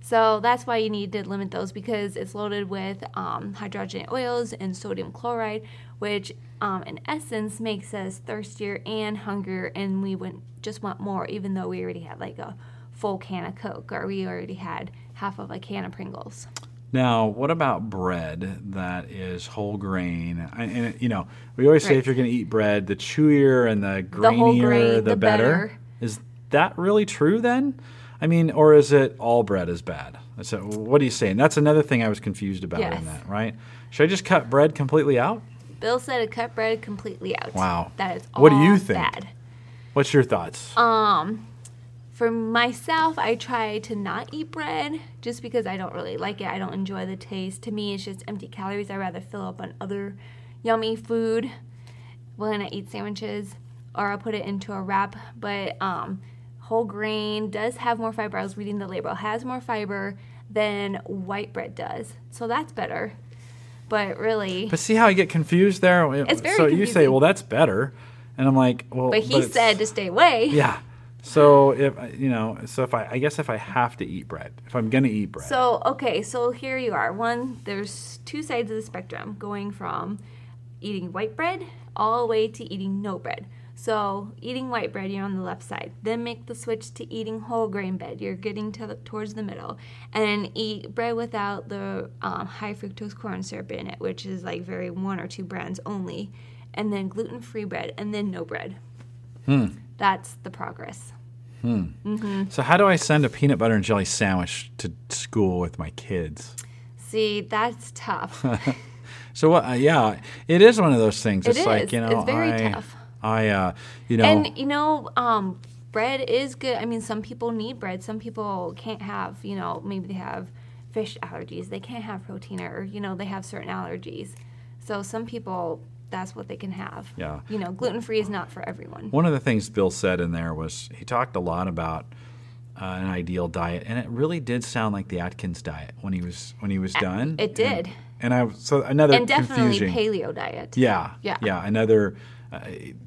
[SPEAKER 2] So that's why you need to limit those because it's loaded with um, hydrogenated oils and sodium chloride, which um, in essence makes us thirstier and hungrier, and we would just want more, even though we already had like a full can of Coke or we already had half of a can of Pringles.
[SPEAKER 1] Now, what about bread that is whole grain? I- And you know, we always say if you're going to eat bread, the chewier and the grainier,
[SPEAKER 2] whole grain,
[SPEAKER 1] the,
[SPEAKER 2] the
[SPEAKER 1] better.
[SPEAKER 2] better.
[SPEAKER 1] Is that really true then? I mean, or is it all bread is bad? So, what are you saying? That's another thing I was confused about in that, right? Should I just cut bread completely out?
[SPEAKER 2] Bill said to cut bread completely out.
[SPEAKER 1] Wow.
[SPEAKER 2] That is all
[SPEAKER 1] What do you think?
[SPEAKER 2] bad.
[SPEAKER 1] What's your thoughts?
[SPEAKER 2] Um, for myself, I try to not eat bread just because I don't really like it. I don't enjoy the taste. To me, it's just empty calories. I rather fill up on other yummy food when I eat sandwiches, or I'll put it into a wrap. But um, whole grain does have more fiber. I was reading the label. It has more fiber than white bread does, so that's better. But really,
[SPEAKER 1] but see how I get confused there.
[SPEAKER 2] It's very
[SPEAKER 1] so you say, well, that's better, and I'm like, well,
[SPEAKER 2] but he
[SPEAKER 1] it's-
[SPEAKER 2] said to stay away.
[SPEAKER 1] Yeah. So if you know, so if I, I guess if I have to eat bread, if I'm gonna eat bread,
[SPEAKER 2] So, okay, so here you are. One, there's two sides of the spectrum going from eating white bread all the way to eating no bread. So, eating white bread, you're on the left side. Then make the switch to eating whole grain bread. You're getting to the, towards the middle. And then eat bread without the um, high fructose corn syrup in it, which is like very one or two brands only. And then gluten free bread, and then no bread. That's the progress.
[SPEAKER 1] so how do I send a peanut butter and jelly sandwich to school with my kids?
[SPEAKER 2] See, that's tough.
[SPEAKER 1] So what? Uh, yeah, it is one of those things.
[SPEAKER 2] It
[SPEAKER 1] It's like you know,
[SPEAKER 2] It's very
[SPEAKER 1] I,
[SPEAKER 2] tough.
[SPEAKER 1] I, uh, you know,
[SPEAKER 2] And you know, um, bread is good. I mean, some people need bread. Some people can't have. You know, maybe they have fish allergies. They can't have protein, or you know, they have certain allergies. So some people, that's what they can have.
[SPEAKER 1] Yeah.
[SPEAKER 2] You know, gluten free is not for everyone.
[SPEAKER 1] One of the things Bill said in there was he talked a lot about uh, an ideal diet, and it really did sound like the Atkins diet when he was when he was done.
[SPEAKER 2] it did.
[SPEAKER 1] and, and I so another
[SPEAKER 2] And definitely paleo diet.
[SPEAKER 1] Yeah,
[SPEAKER 2] Yeah.
[SPEAKER 1] yeah. Another uh,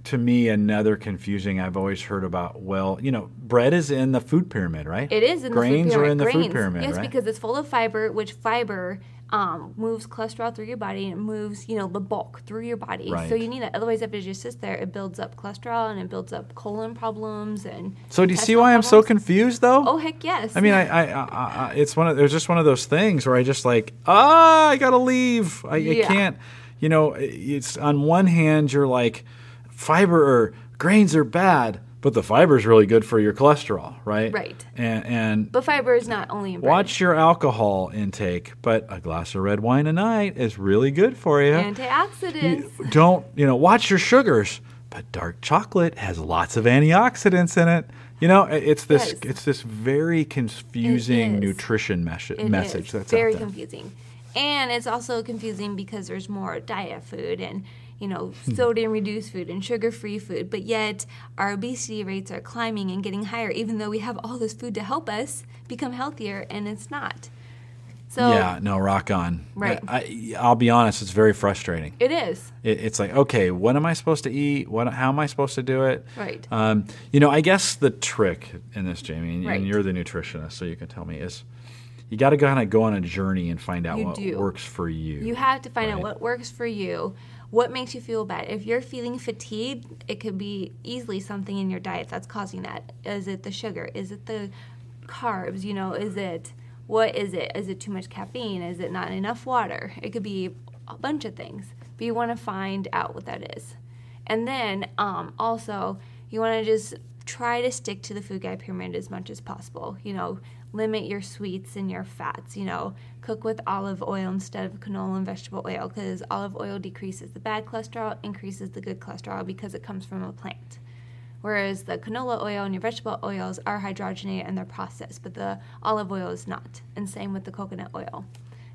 [SPEAKER 1] to me another confusing. I've always heard about. Well, you know, bread is in the food pyramid, right?
[SPEAKER 2] It is in
[SPEAKER 1] grains
[SPEAKER 2] the food pyramid.
[SPEAKER 1] are in the
[SPEAKER 2] grains,
[SPEAKER 1] food pyramid,
[SPEAKER 2] Yes,
[SPEAKER 1] right?
[SPEAKER 2] because it's full of fiber, which fiber um, moves cholesterol through your body and it moves, you know, the bulk through your body.
[SPEAKER 1] Right.
[SPEAKER 2] So you need it. Otherwise, if it just sits there, it builds up cholesterol and it builds up colon problems and.
[SPEAKER 1] so do you see why I'm so confused though?
[SPEAKER 2] Oh heck yes!
[SPEAKER 1] I mean, I, I, I, I, it's one of there's just one of those things where I just like, ah, I gotta leave. I, I can't. You know, it's on one hand you're like, fiber or grains are bad, but the fiber is really good for your cholesterol, right?
[SPEAKER 2] Right.
[SPEAKER 1] And, and
[SPEAKER 2] But fiber is not only in bread.
[SPEAKER 1] watch your alcohol intake, but a glass of red wine a night is really good for you.
[SPEAKER 2] antioxidants.
[SPEAKER 1] You don't you know watch your sugars but dark chocolate has lots of antioxidants in it you know it's this
[SPEAKER 2] Yes.
[SPEAKER 1] it's this very confusing nutrition mes- message
[SPEAKER 2] is
[SPEAKER 1] that's
[SPEAKER 2] very
[SPEAKER 1] out there
[SPEAKER 2] confusing, and it's also confusing because there's more diet food and you know
[SPEAKER 1] Hmm.
[SPEAKER 2] sodium reduced food and sugar free food, but yet our obesity rates are climbing and getting higher, even though we have all this food to help us become healthier, and it's not. So
[SPEAKER 1] yeah no rock on
[SPEAKER 2] Right.
[SPEAKER 1] I, i'll be honest it's very frustrating
[SPEAKER 2] it is
[SPEAKER 1] it, it's like okay what am i supposed to eat what how am i supposed to do it
[SPEAKER 2] right.
[SPEAKER 1] um, you know i guess the trick in this jamie and,
[SPEAKER 2] Right.
[SPEAKER 1] and you're the nutritionist so you can tell me is you got to kind of go on a journey and find out
[SPEAKER 2] You
[SPEAKER 1] what
[SPEAKER 2] do.
[SPEAKER 1] works for you
[SPEAKER 2] You have to find out what works for you, what makes you feel bad. If you're feeling fatigued, it could be easily something in your diet that's causing that. Is it the sugar? Is it the carbs? You know, is it what is it? Is it too much caffeine? Is it not enough water? It could be a bunch of things. But you want to find out what that is. And then um, also, you want to just try to stick to the food guide pyramid as much as possible. You know, limit your sweets and your fats. You know, cook with olive oil instead of canola and vegetable oil because olive oil decreases the bad cholesterol, increases the good cholesterol because it comes from a plant. Whereas the canola oil and your vegetable oils are hydrogenated and they're processed, but the olive oil is not. And same with the coconut oil.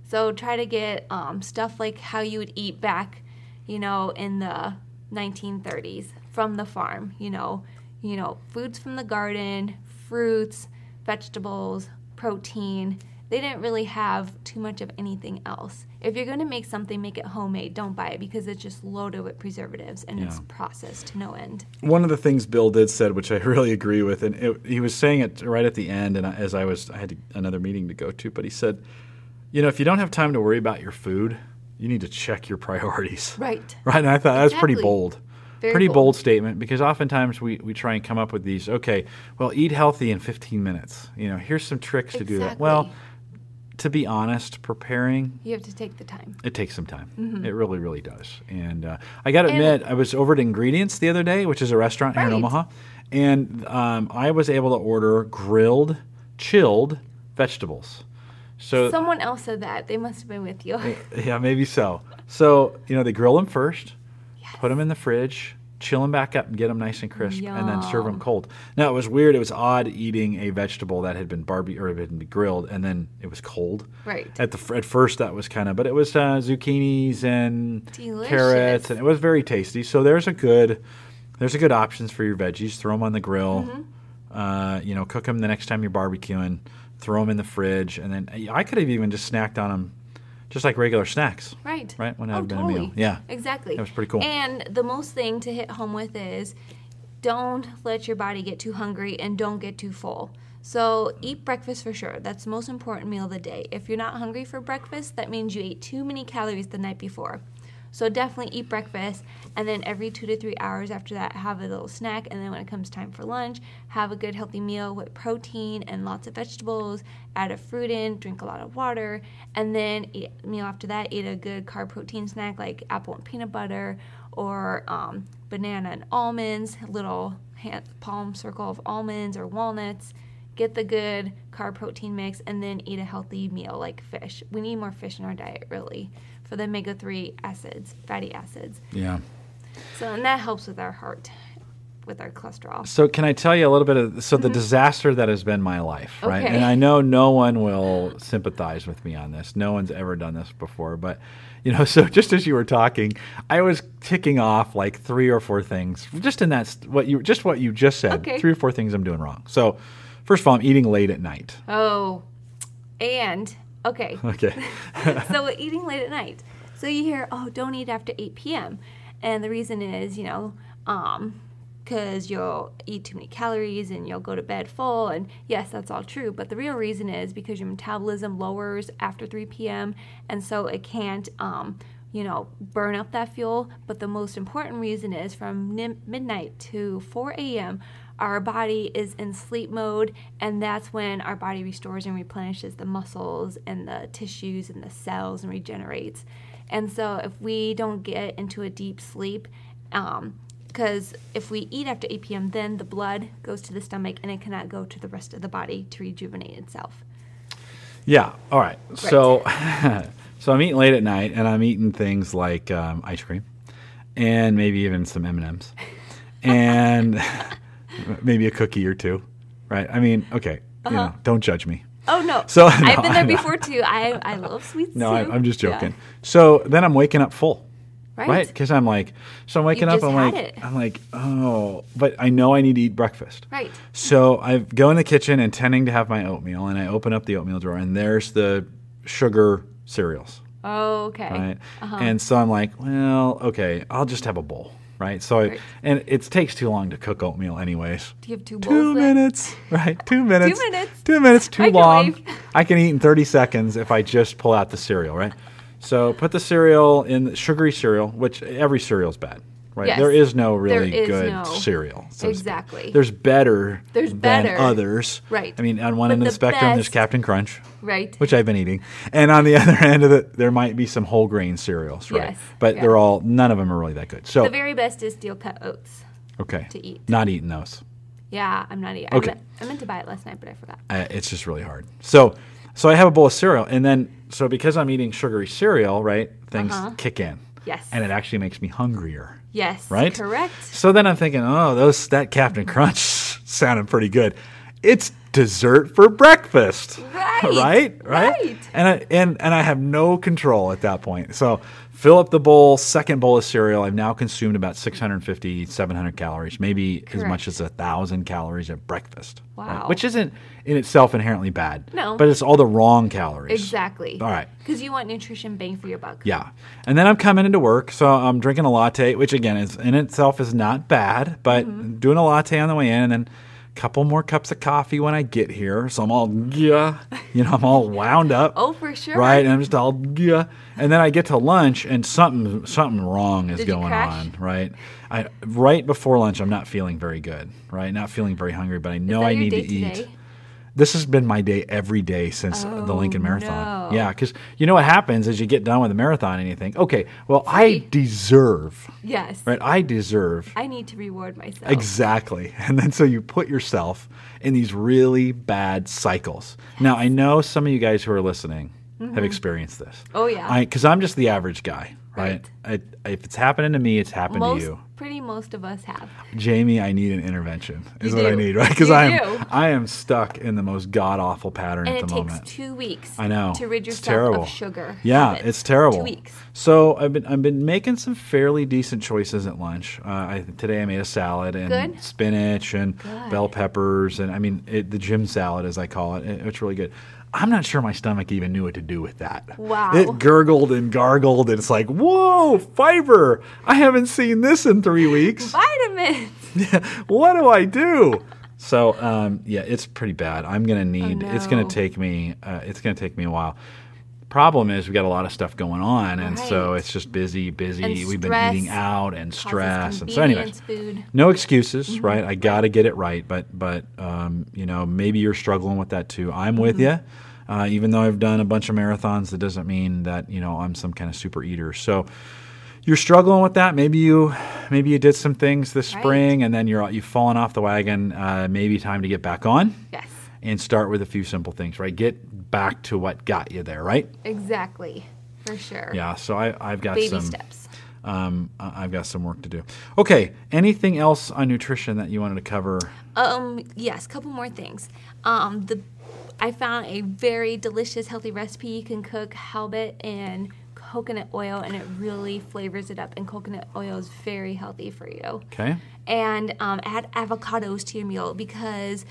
[SPEAKER 2] So try to get um, stuff like how you would eat back, you know, in the 1930s from the farm. You know, you know, foods from the garden, fruits, vegetables, protein. They didn't really have too much of anything else. If you're going to make something, make it homemade. Don't buy it because it's just loaded with preservatives and it's processed to no end.
[SPEAKER 1] one of the things Bill did said, which I really agree with, and it, he was saying it right at the end, and I, as I was, I had to, another meeting to go to, but he said, you know, if you don't have time to worry about your food, you need to check your priorities.
[SPEAKER 2] Right.
[SPEAKER 1] Right, and I thought that was
[SPEAKER 2] pretty
[SPEAKER 1] bold.
[SPEAKER 2] Very
[SPEAKER 1] pretty
[SPEAKER 2] bold.
[SPEAKER 1] bold. statement because oftentimes we, we try and come up with these, okay, well, eat healthy in 15 minutes. You know, here's some tricks to do that. Well, to be honest, preparing
[SPEAKER 2] You have to take the time.
[SPEAKER 1] it takes some time. It really, really does. And uh, I got to
[SPEAKER 2] Mm-hmm.
[SPEAKER 1] Admit, I was over at Ingredients the other day, which is a restaurant here in Omaha, and um, I was able to order grilled, chilled vegetables. So
[SPEAKER 2] Someone else said that. They must have been with you.
[SPEAKER 1] yeah, maybe so. So you know, they grill them first, put them in the fridge, chill them back up, and get them nice and crisp, and then serve them cold. Now it was weird. It was odd eating a vegetable that had been barbie or had been grilled, and then it was cold.
[SPEAKER 2] Right.
[SPEAKER 1] At the at first, that was kind of, but it was uh, zucchinis and
[SPEAKER 2] Delicious.
[SPEAKER 1] carrots, and it was very tasty. So there's a good, there's a good options for your veggies. Throw them on the grill.
[SPEAKER 2] Mm-hmm.
[SPEAKER 1] Uh, you know, cook them the next time you're barbecuing. Throw them in the fridge, and then I could have even just snacked on them, just like regular snacks.
[SPEAKER 2] Right.
[SPEAKER 1] Right, when
[SPEAKER 2] oh,
[SPEAKER 1] had been a
[SPEAKER 2] totally.
[SPEAKER 1] meal. Yeah.
[SPEAKER 2] Exactly.
[SPEAKER 1] That was pretty cool.
[SPEAKER 2] And the most thing to hit home with is don't let your body get too hungry and don't get too full. So eat breakfast for sure. That's the most important meal of the day. If you're not hungry for breakfast, that means you ate too many calories the night before. So definitely eat breakfast and then every two to three hours after that have a little snack and then when it comes time for lunch, have a good healthy meal with protein and lots of vegetables, add a fruit in, drink a lot of water, and then eat meal after that, eat a good carb protein snack like apple and peanut butter or um, banana and almonds, little hand, palm circle of almonds or walnuts. Get the good carb protein mix and then eat a healthy meal like fish. We need more fish in our diet, really, for the omega 3 acids, fatty acids.
[SPEAKER 1] Yeah.
[SPEAKER 2] So, and that helps with our heart, with our cholesterol.
[SPEAKER 1] So can I tell you a little bit of so the mm-hmm. disaster that has been my life, right?
[SPEAKER 2] Okay.
[SPEAKER 1] And I know no one will sympathize with me on this. No one's ever done this before, but you know, so just as you were talking, I was ticking off like three or four things, just in that what you just what you just said,
[SPEAKER 2] Okay.
[SPEAKER 1] three or four things I'm doing wrong. So, first of all, I'm eating late at night.
[SPEAKER 2] Oh, and okay.
[SPEAKER 1] Okay.
[SPEAKER 2] so eating late at night. So you hear, oh, don't eat after 8 p.m. And the reason is, you know, um, because you'll eat too many calories and you'll go to bed full. And yes, that's all true. But the real reason is because your metabolism lowers after 3 p.m. And so it can't, um, you know, burn up that fuel. But the most important reason is from midnight to 4 a.m., our body is in sleep mode. And that's when our body restores and replenishes the muscles and the tissues and the cells and regenerates. And so if we don't get into a deep sleep, um, because if we eat after 8 p.m., then the blood goes to the stomach and it cannot go to the rest of the body to rejuvenate itself.
[SPEAKER 1] Yeah. All right. So, so I'm eating late at night, and I'm eating things like um, ice cream, and maybe even some M and M's, and maybe a cookie or two. Right. I mean, okay. You know, don't judge me.
[SPEAKER 2] Oh no!
[SPEAKER 1] So-
[SPEAKER 2] I've been there before too. I I love sweets
[SPEAKER 1] No. I, I'm just
[SPEAKER 2] Yeah.
[SPEAKER 1] joking. So then I'm waking up full.
[SPEAKER 2] Right.
[SPEAKER 1] Right, because I'm like, so I'm waking up. I'm like,
[SPEAKER 2] it.
[SPEAKER 1] I'm like, oh, but I know I need to eat breakfast.
[SPEAKER 2] Right.
[SPEAKER 1] So I go in the kitchen intending to have my oatmeal, and I open up the oatmeal drawer, and there's the sugar cereals,
[SPEAKER 2] Oh, okay.
[SPEAKER 1] right?
[SPEAKER 2] Uh-huh.
[SPEAKER 1] And so I'm like, well, okay, I'll just have a bowl, right? So,
[SPEAKER 2] Right.
[SPEAKER 1] and it takes too long to cook oatmeal, anyways.
[SPEAKER 2] Do you have two?
[SPEAKER 1] Two minutes, right? Two minutes.
[SPEAKER 2] minutes.
[SPEAKER 1] Two minutes. Too long.
[SPEAKER 2] Microwave.
[SPEAKER 1] I can eat in 30 seconds if I just pull out the cereal, right? So put the cereal in the sugary cereal, which every cereal is bad, right?
[SPEAKER 2] Yes.
[SPEAKER 1] There is no really
[SPEAKER 2] is
[SPEAKER 1] good
[SPEAKER 2] no-
[SPEAKER 1] cereal. so.
[SPEAKER 2] Exactly.
[SPEAKER 1] There's better
[SPEAKER 2] There's
[SPEAKER 1] than
[SPEAKER 2] better.
[SPEAKER 1] others.
[SPEAKER 2] Right.
[SPEAKER 1] I mean, on one
[SPEAKER 2] But
[SPEAKER 1] end of the
[SPEAKER 2] the
[SPEAKER 1] spectrum, there's Captain Crunch,
[SPEAKER 2] Right.
[SPEAKER 1] which I've been eating, and on the other end of it, there might be some whole grain cereals, right?
[SPEAKER 2] Yes.
[SPEAKER 1] But
[SPEAKER 2] Yeah.
[SPEAKER 1] they're all none of them are really that good. So
[SPEAKER 2] the very best is steel cut oats.
[SPEAKER 1] okay,
[SPEAKER 2] to eat.
[SPEAKER 1] not eating those.
[SPEAKER 2] Yeah, I'm not eating.
[SPEAKER 1] Okay.
[SPEAKER 2] I, meant, I meant to buy it last night, but I forgot.
[SPEAKER 1] I, it's just really hard. So, so I have a bowl of cereal, and then so because I'm eating sugary cereal, right? Things
[SPEAKER 2] Uh-huh.
[SPEAKER 1] kick in,
[SPEAKER 2] Yes.
[SPEAKER 1] and it actually makes me hungrier,
[SPEAKER 2] yes.
[SPEAKER 1] right?
[SPEAKER 2] Correct.
[SPEAKER 1] So then I'm thinking, oh, those that Captain Crunch sounded pretty good. It's dessert for breakfast,
[SPEAKER 2] Right,
[SPEAKER 1] right, right,
[SPEAKER 2] right.
[SPEAKER 1] and I, and and I have no control at that point. So fill up the bowl, second bowl of cereal. I've now consumed about 650, 700 calories, maybe as much as a thousand calories at breakfast. right?
[SPEAKER 2] Wow.
[SPEAKER 1] Which isn't in itself inherently bad.
[SPEAKER 2] No.
[SPEAKER 1] But it's all the wrong calories.
[SPEAKER 2] Exactly.
[SPEAKER 1] All right.
[SPEAKER 2] Because you want nutrition bang for your buck.
[SPEAKER 1] Yeah. And then I'm coming into work, so I'm drinking a latte, which again is in itself is not bad, but
[SPEAKER 2] Mm-hmm.
[SPEAKER 1] doing a latte on the way in and then couple more cups of coffee when I get here. So I'm all yeah, you know, I'm all wound up.
[SPEAKER 2] Oh, for sure.
[SPEAKER 1] Right, and I'm just all yeah, and then I get to lunch, and something something wrong is
[SPEAKER 2] Did
[SPEAKER 1] going on. Right, I right before lunch, I'm not feeling very good. Right, not feeling very hungry, but I know I need
[SPEAKER 2] day
[SPEAKER 1] to eat. This has been my day every day since the
[SPEAKER 2] Oh,
[SPEAKER 1] Lincoln Marathon.
[SPEAKER 2] no.
[SPEAKER 1] Yeah, because you know what happens is you get done with the marathon and you think, okay, well, I deserve,
[SPEAKER 2] Yes.
[SPEAKER 1] right? I deserve
[SPEAKER 2] I need to reward myself.
[SPEAKER 1] exactly. And then so you put yourself in these really bad cycles. Now, I know some of you guys who are listening have mm-hmm. experienced this.
[SPEAKER 2] Oh, yeah.
[SPEAKER 1] Because I'm just the average guy, right? I, if it's happening to me, it's happened
[SPEAKER 2] most,
[SPEAKER 1] to you.
[SPEAKER 2] pretty most of us have.
[SPEAKER 1] Jamie, I need an intervention. Is
[SPEAKER 2] You
[SPEAKER 1] what I need, right? Because I am
[SPEAKER 2] do.
[SPEAKER 1] I am stuck in the most god awful pattern
[SPEAKER 2] And
[SPEAKER 1] at
[SPEAKER 2] it
[SPEAKER 1] the
[SPEAKER 2] takes
[SPEAKER 1] moment.
[SPEAKER 2] two weeks
[SPEAKER 1] I know.
[SPEAKER 2] to rid yourself
[SPEAKER 1] terrible.
[SPEAKER 2] of sugar.
[SPEAKER 1] Yeah,
[SPEAKER 2] habits.
[SPEAKER 1] it's terrible.
[SPEAKER 2] Two weeks.
[SPEAKER 1] So I've been I've been making some fairly decent choices at lunch. Uh, I, today I made a salad and
[SPEAKER 2] Good.
[SPEAKER 1] spinach and
[SPEAKER 2] Good.
[SPEAKER 1] bell peppers and I mean it, the Jim salad as I call it. it. It's really good. I'm not sure my stomach even knew what to do with that.
[SPEAKER 2] Wow.
[SPEAKER 1] It gurgled and gargled and it's like, whoa, fiber! I haven't seen this in three weeks.
[SPEAKER 2] Vitamins.
[SPEAKER 1] what do I do? So um, yeah, it's pretty bad. I'm gonna need. It's gonna
[SPEAKER 2] Oh,
[SPEAKER 1] take me. Uh, it's gonna take me a while. Problem is, we got a lot of stuff going on, and so it's just busy, busy.
[SPEAKER 2] And
[SPEAKER 1] We've been eating out and stress, and so anyway,
[SPEAKER 2] food.
[SPEAKER 1] no excuses,
[SPEAKER 2] Mm-hmm.
[SPEAKER 1] right? I got to get it right, but but um, you know maybe you're struggling with that too. I'm with
[SPEAKER 2] Mm-hmm.
[SPEAKER 1] you. Uh, even though I've done a bunch of marathons, that doesn't mean that you know I'm some kind of super eater. So you're struggling with that. Maybe you maybe you did some things this
[SPEAKER 2] Right.
[SPEAKER 1] spring, and then you're you've fallen off the wagon. Uh, maybe time to get back on
[SPEAKER 2] Yes.
[SPEAKER 1] And start with a few simple things. Right, get back to what got you there. Right.
[SPEAKER 2] Exactly. For sure.
[SPEAKER 1] Yeah. So I, I've got
[SPEAKER 2] Baby
[SPEAKER 1] some.
[SPEAKER 2] steps.
[SPEAKER 1] Um, I've got some work to do. Okay. Anything else on nutrition that you wanted to cover?
[SPEAKER 2] Um, yes, a couple more things. Um, the I found a very delicious, healthy recipe. You can cook halibut in coconut oil, and it really flavors it up. And coconut oil is very healthy for you.
[SPEAKER 1] Okay.
[SPEAKER 2] And um, add avocados to your meal because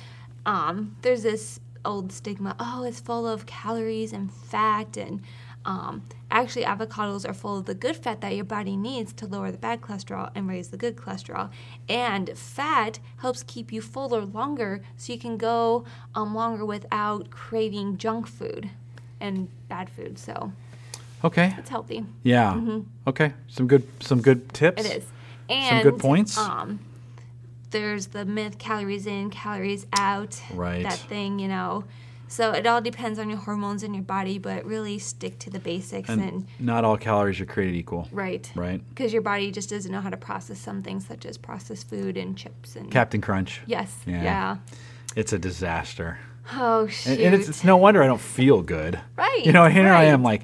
[SPEAKER 2] um, there's this old stigma. Oh, it's full of calories and fat, and um, actually, avocados are full of the good fat that your body needs to lower the bad cholesterol and raise the good cholesterol. And fat helps keep you fuller longer, so you can go um, longer without craving junk food and bad food. So
[SPEAKER 1] Okay.
[SPEAKER 2] it's healthy.
[SPEAKER 1] Yeah. Okay. Some good some good tips.
[SPEAKER 2] Mm-hmm. It is.
[SPEAKER 1] Some good points.
[SPEAKER 2] Um, there's the myth: calories in, calories out.
[SPEAKER 1] Right.
[SPEAKER 2] That thing, you know. So it all depends on your hormones in your body, but really stick to the basics and,
[SPEAKER 1] And not all calories are created equal,
[SPEAKER 2] right.
[SPEAKER 1] right?
[SPEAKER 2] Because your body just doesn't know how to process some things such as processed food and chips and
[SPEAKER 1] Captain Crunch.
[SPEAKER 2] yes,
[SPEAKER 1] Yeah.
[SPEAKER 2] yeah.
[SPEAKER 1] It's a disaster.
[SPEAKER 2] Oh shoot!
[SPEAKER 1] And, and it's, it's no wonder I don't feel good.
[SPEAKER 2] Right,
[SPEAKER 1] You know, here I am like,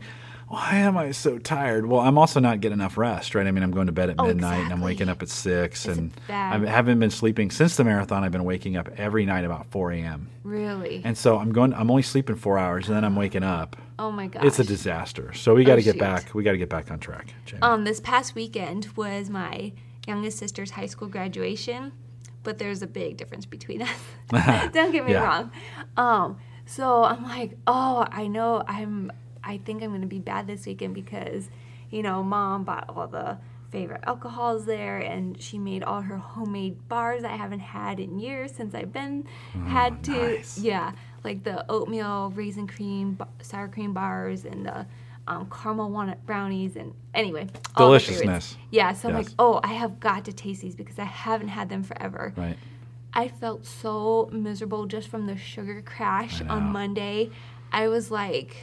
[SPEAKER 1] why am I so tired? Well, I'm also not getting enough rest, right? I mean, I'm going to bed at
[SPEAKER 2] Oh,
[SPEAKER 1] midnight and I'm waking up at six,
[SPEAKER 2] It's
[SPEAKER 1] and. I haven't been sleeping since the marathon. I've been waking up every night about 4 a.m.
[SPEAKER 2] really.
[SPEAKER 1] And so I'm going. I'm only sleeping four hours, and then I'm waking up.
[SPEAKER 2] oh my god!
[SPEAKER 1] It's a disaster. So we got to get
[SPEAKER 2] shoot.
[SPEAKER 1] back. We got to get back on track. Jamie.
[SPEAKER 2] Um, this past weekend was my youngest sister's high school graduation, but there's a big difference between us. Don't get me
[SPEAKER 1] Yeah.
[SPEAKER 2] wrong. Um, so I'm like, oh, I know I'm. I think I'm gonna be bad this weekend because, you know, mom bought all the favorite alcohols there, and she made all her homemade bars I haven't had in years since I've been had to.
[SPEAKER 1] Nice.
[SPEAKER 2] Yeah, like the oatmeal raisin cream, sour cream bars, and the um, caramel walnut brownies, and anyway.
[SPEAKER 1] Deliciousness.
[SPEAKER 2] Yeah, so I'm like, oh, I have got to taste these because I haven't had them forever.
[SPEAKER 1] right.
[SPEAKER 2] I felt so miserable just from the sugar crash on. Monday. I was like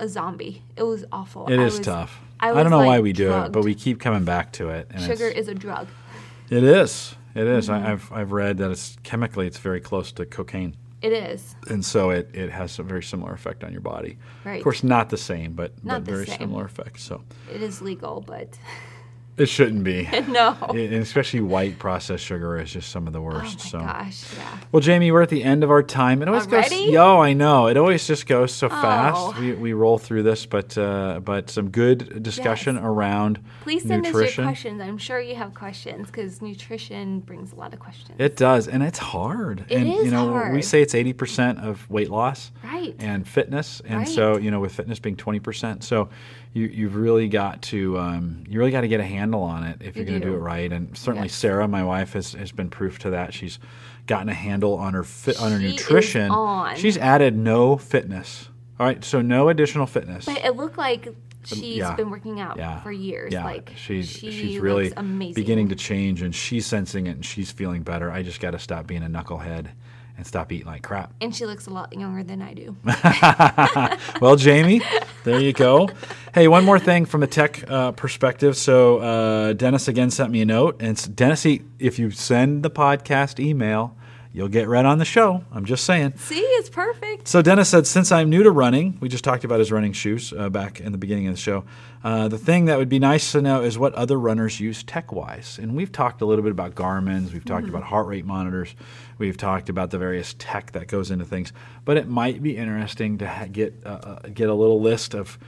[SPEAKER 2] a zombie. It was awful.
[SPEAKER 1] It
[SPEAKER 2] I
[SPEAKER 1] is
[SPEAKER 2] was-
[SPEAKER 1] tough.
[SPEAKER 2] I
[SPEAKER 1] I, don't know why
[SPEAKER 2] like,
[SPEAKER 1] we do it, but we keep coming back to it. And
[SPEAKER 2] Sugar is a drug.
[SPEAKER 1] it is. It is.
[SPEAKER 2] Mm-hmm.
[SPEAKER 1] I, I've I've read that it's chemically it's very close to cocaine,
[SPEAKER 2] It is.
[SPEAKER 1] and so it, it has a very similar effect on your body.
[SPEAKER 2] Right.
[SPEAKER 1] Of course, not the same, but
[SPEAKER 2] Not
[SPEAKER 1] but very
[SPEAKER 2] same.
[SPEAKER 1] similar effects. So
[SPEAKER 2] It is legal, but
[SPEAKER 1] it shouldn't be.
[SPEAKER 2] no.
[SPEAKER 1] and especially white processed sugar is just some of the worst.
[SPEAKER 2] oh my
[SPEAKER 1] so.
[SPEAKER 2] gosh, yeah.
[SPEAKER 1] Well, Jamie, we're at the end of our time. It always
[SPEAKER 2] Already?
[SPEAKER 1] goes. Yo, I know. It always just goes so fast.
[SPEAKER 2] Oh.
[SPEAKER 1] We, we roll through this, but uh, but some good discussion
[SPEAKER 2] Yes.
[SPEAKER 1] around
[SPEAKER 2] Please send us your questions. I'm sure you have questions because nutrition brings a lot of questions.
[SPEAKER 1] It does, and it's hard.
[SPEAKER 2] It
[SPEAKER 1] and
[SPEAKER 2] is
[SPEAKER 1] you know, we say it's eighty percent of weight loss
[SPEAKER 2] right.
[SPEAKER 1] and fitness, and
[SPEAKER 2] Right.
[SPEAKER 1] so you know, with fitness being twenty percent, so you you've really got to um, you really got to get a handle on it if
[SPEAKER 2] You
[SPEAKER 1] you're going to do it right. And certainly,
[SPEAKER 2] Yes.
[SPEAKER 1] Sarah, my wife, has has been proof to that. She's gotten a handle on her fit on her
[SPEAKER 2] She
[SPEAKER 1] nutrition.
[SPEAKER 2] on.
[SPEAKER 1] She's added no fitness. All right, so no additional fitness.
[SPEAKER 2] But it looked like she's
[SPEAKER 1] yeah.
[SPEAKER 2] been working out
[SPEAKER 1] Yeah.
[SPEAKER 2] for years.
[SPEAKER 1] Yeah,
[SPEAKER 2] Like
[SPEAKER 1] she's
[SPEAKER 2] she
[SPEAKER 1] she's really
[SPEAKER 2] amazing.
[SPEAKER 1] beginning to change, and she's sensing it, and she's feeling better. I just got to stop being a knucklehead and stop eating like crap.
[SPEAKER 2] and she looks a lot younger than I do.
[SPEAKER 1] well, Jamie, there you go. Hey, one more thing from a tech uh, perspective. So, uh, Dennis again sent me a note, and it's, Dennis, if you send the podcast email, you'll get read on the show. I'm just saying.
[SPEAKER 2] See, it's perfect.
[SPEAKER 1] So Dennis said, since I'm new to running, we just talked about his running shoes uh, back in the beginning of the show. Uh, the thing that would be nice to know is what other runners use tech-wise. And we've talked a little bit about Garmin's. We've talked about heart rate monitors. We've talked about the various tech that goes into things. But it might be interesting to ha- get uh, uh, get a little list of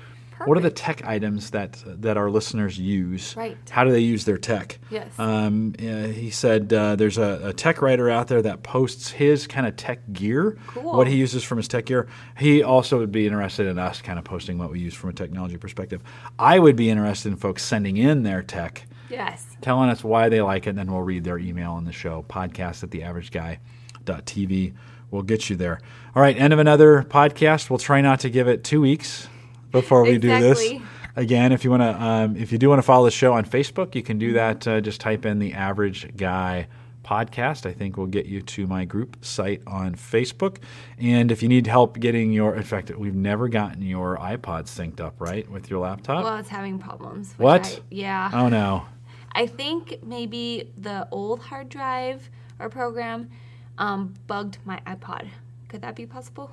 [SPEAKER 1] what are the tech items that that our listeners use.
[SPEAKER 2] Right.
[SPEAKER 1] How do they use their tech?
[SPEAKER 2] Yes.
[SPEAKER 1] Um, uh, he said uh, there's a, a tech writer out there that posts his kind of tech gear,
[SPEAKER 2] Cool.
[SPEAKER 1] what he uses from his tech gear. He also would be interested in us kind of posting what we use from a technology perspective. I would be interested in folks sending in their tech,
[SPEAKER 2] Yes.
[SPEAKER 1] telling us why they like it, and then we'll read their email on the show, podcast at theaverageguy.tv. We'll get you there. All right, end of another podcast. We'll try not to give it two weeks before we do this. Again, if you want to, um, if you do want to follow the show on Facebook, you can do that. Uh, just type in the Average Guy podcast. I think will get you to my group site on Facebook. And if you need help getting your, in fact, we've never gotten your iPod synced up right with your laptop.
[SPEAKER 2] Well, it's having problems.
[SPEAKER 1] What?
[SPEAKER 2] I- yeah.
[SPEAKER 1] oh no.
[SPEAKER 2] I think maybe the old hard drive or program um, bugged my iPod. Could that be possible?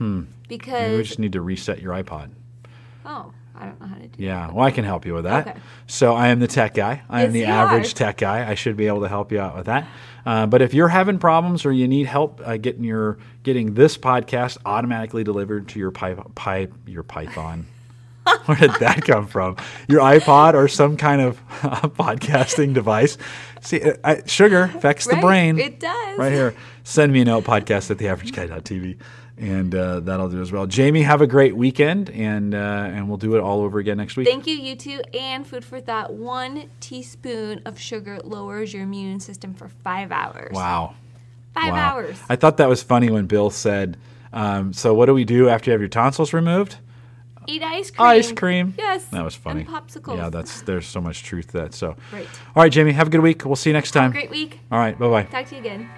[SPEAKER 1] Hmm. Maybe
[SPEAKER 2] Because
[SPEAKER 1] we just need to reset your iPod.
[SPEAKER 2] oh, I don't know how to do.
[SPEAKER 1] Yeah,
[SPEAKER 2] that.
[SPEAKER 1] well, I can help you with that.
[SPEAKER 2] Okay.
[SPEAKER 1] So I am the tech guy. I am the average
[SPEAKER 2] are.
[SPEAKER 1] tech guy. I should be able to help you out with that. Uh, but if you're having problems or you need help uh, getting your getting this podcast automatically delivered to your pipe, pipe your Python. Where did that come from? Your iPod or some kind of podcasting device? See, uh, I, sugar affects the
[SPEAKER 2] Right,
[SPEAKER 1] brain.
[SPEAKER 2] It does.
[SPEAKER 1] right here. Send me a note, podcast at theaverageguy.tv, and uh, that'll do as well. Jamie, have a great weekend, and uh, and we'll do it all over again next week.
[SPEAKER 2] Thank you, you two. And food for thought: one teaspoon of sugar lowers your immune system for five hours.
[SPEAKER 1] wow.
[SPEAKER 2] Five
[SPEAKER 1] Wow.
[SPEAKER 2] hours.
[SPEAKER 1] I thought that was funny when Bill said, um, "So what do we do after you have your tonsils removed?"
[SPEAKER 2] Eat ice cream.
[SPEAKER 1] Ice cream.
[SPEAKER 2] Yes.
[SPEAKER 1] That was funny.
[SPEAKER 2] And popsicles.
[SPEAKER 1] Yeah, that's there's so much truth to that. So,
[SPEAKER 2] Right.
[SPEAKER 1] all right, Jamie, have a good week. We'll see you next time.
[SPEAKER 2] Great week.
[SPEAKER 1] All right, bye bye.
[SPEAKER 2] Talk to you again.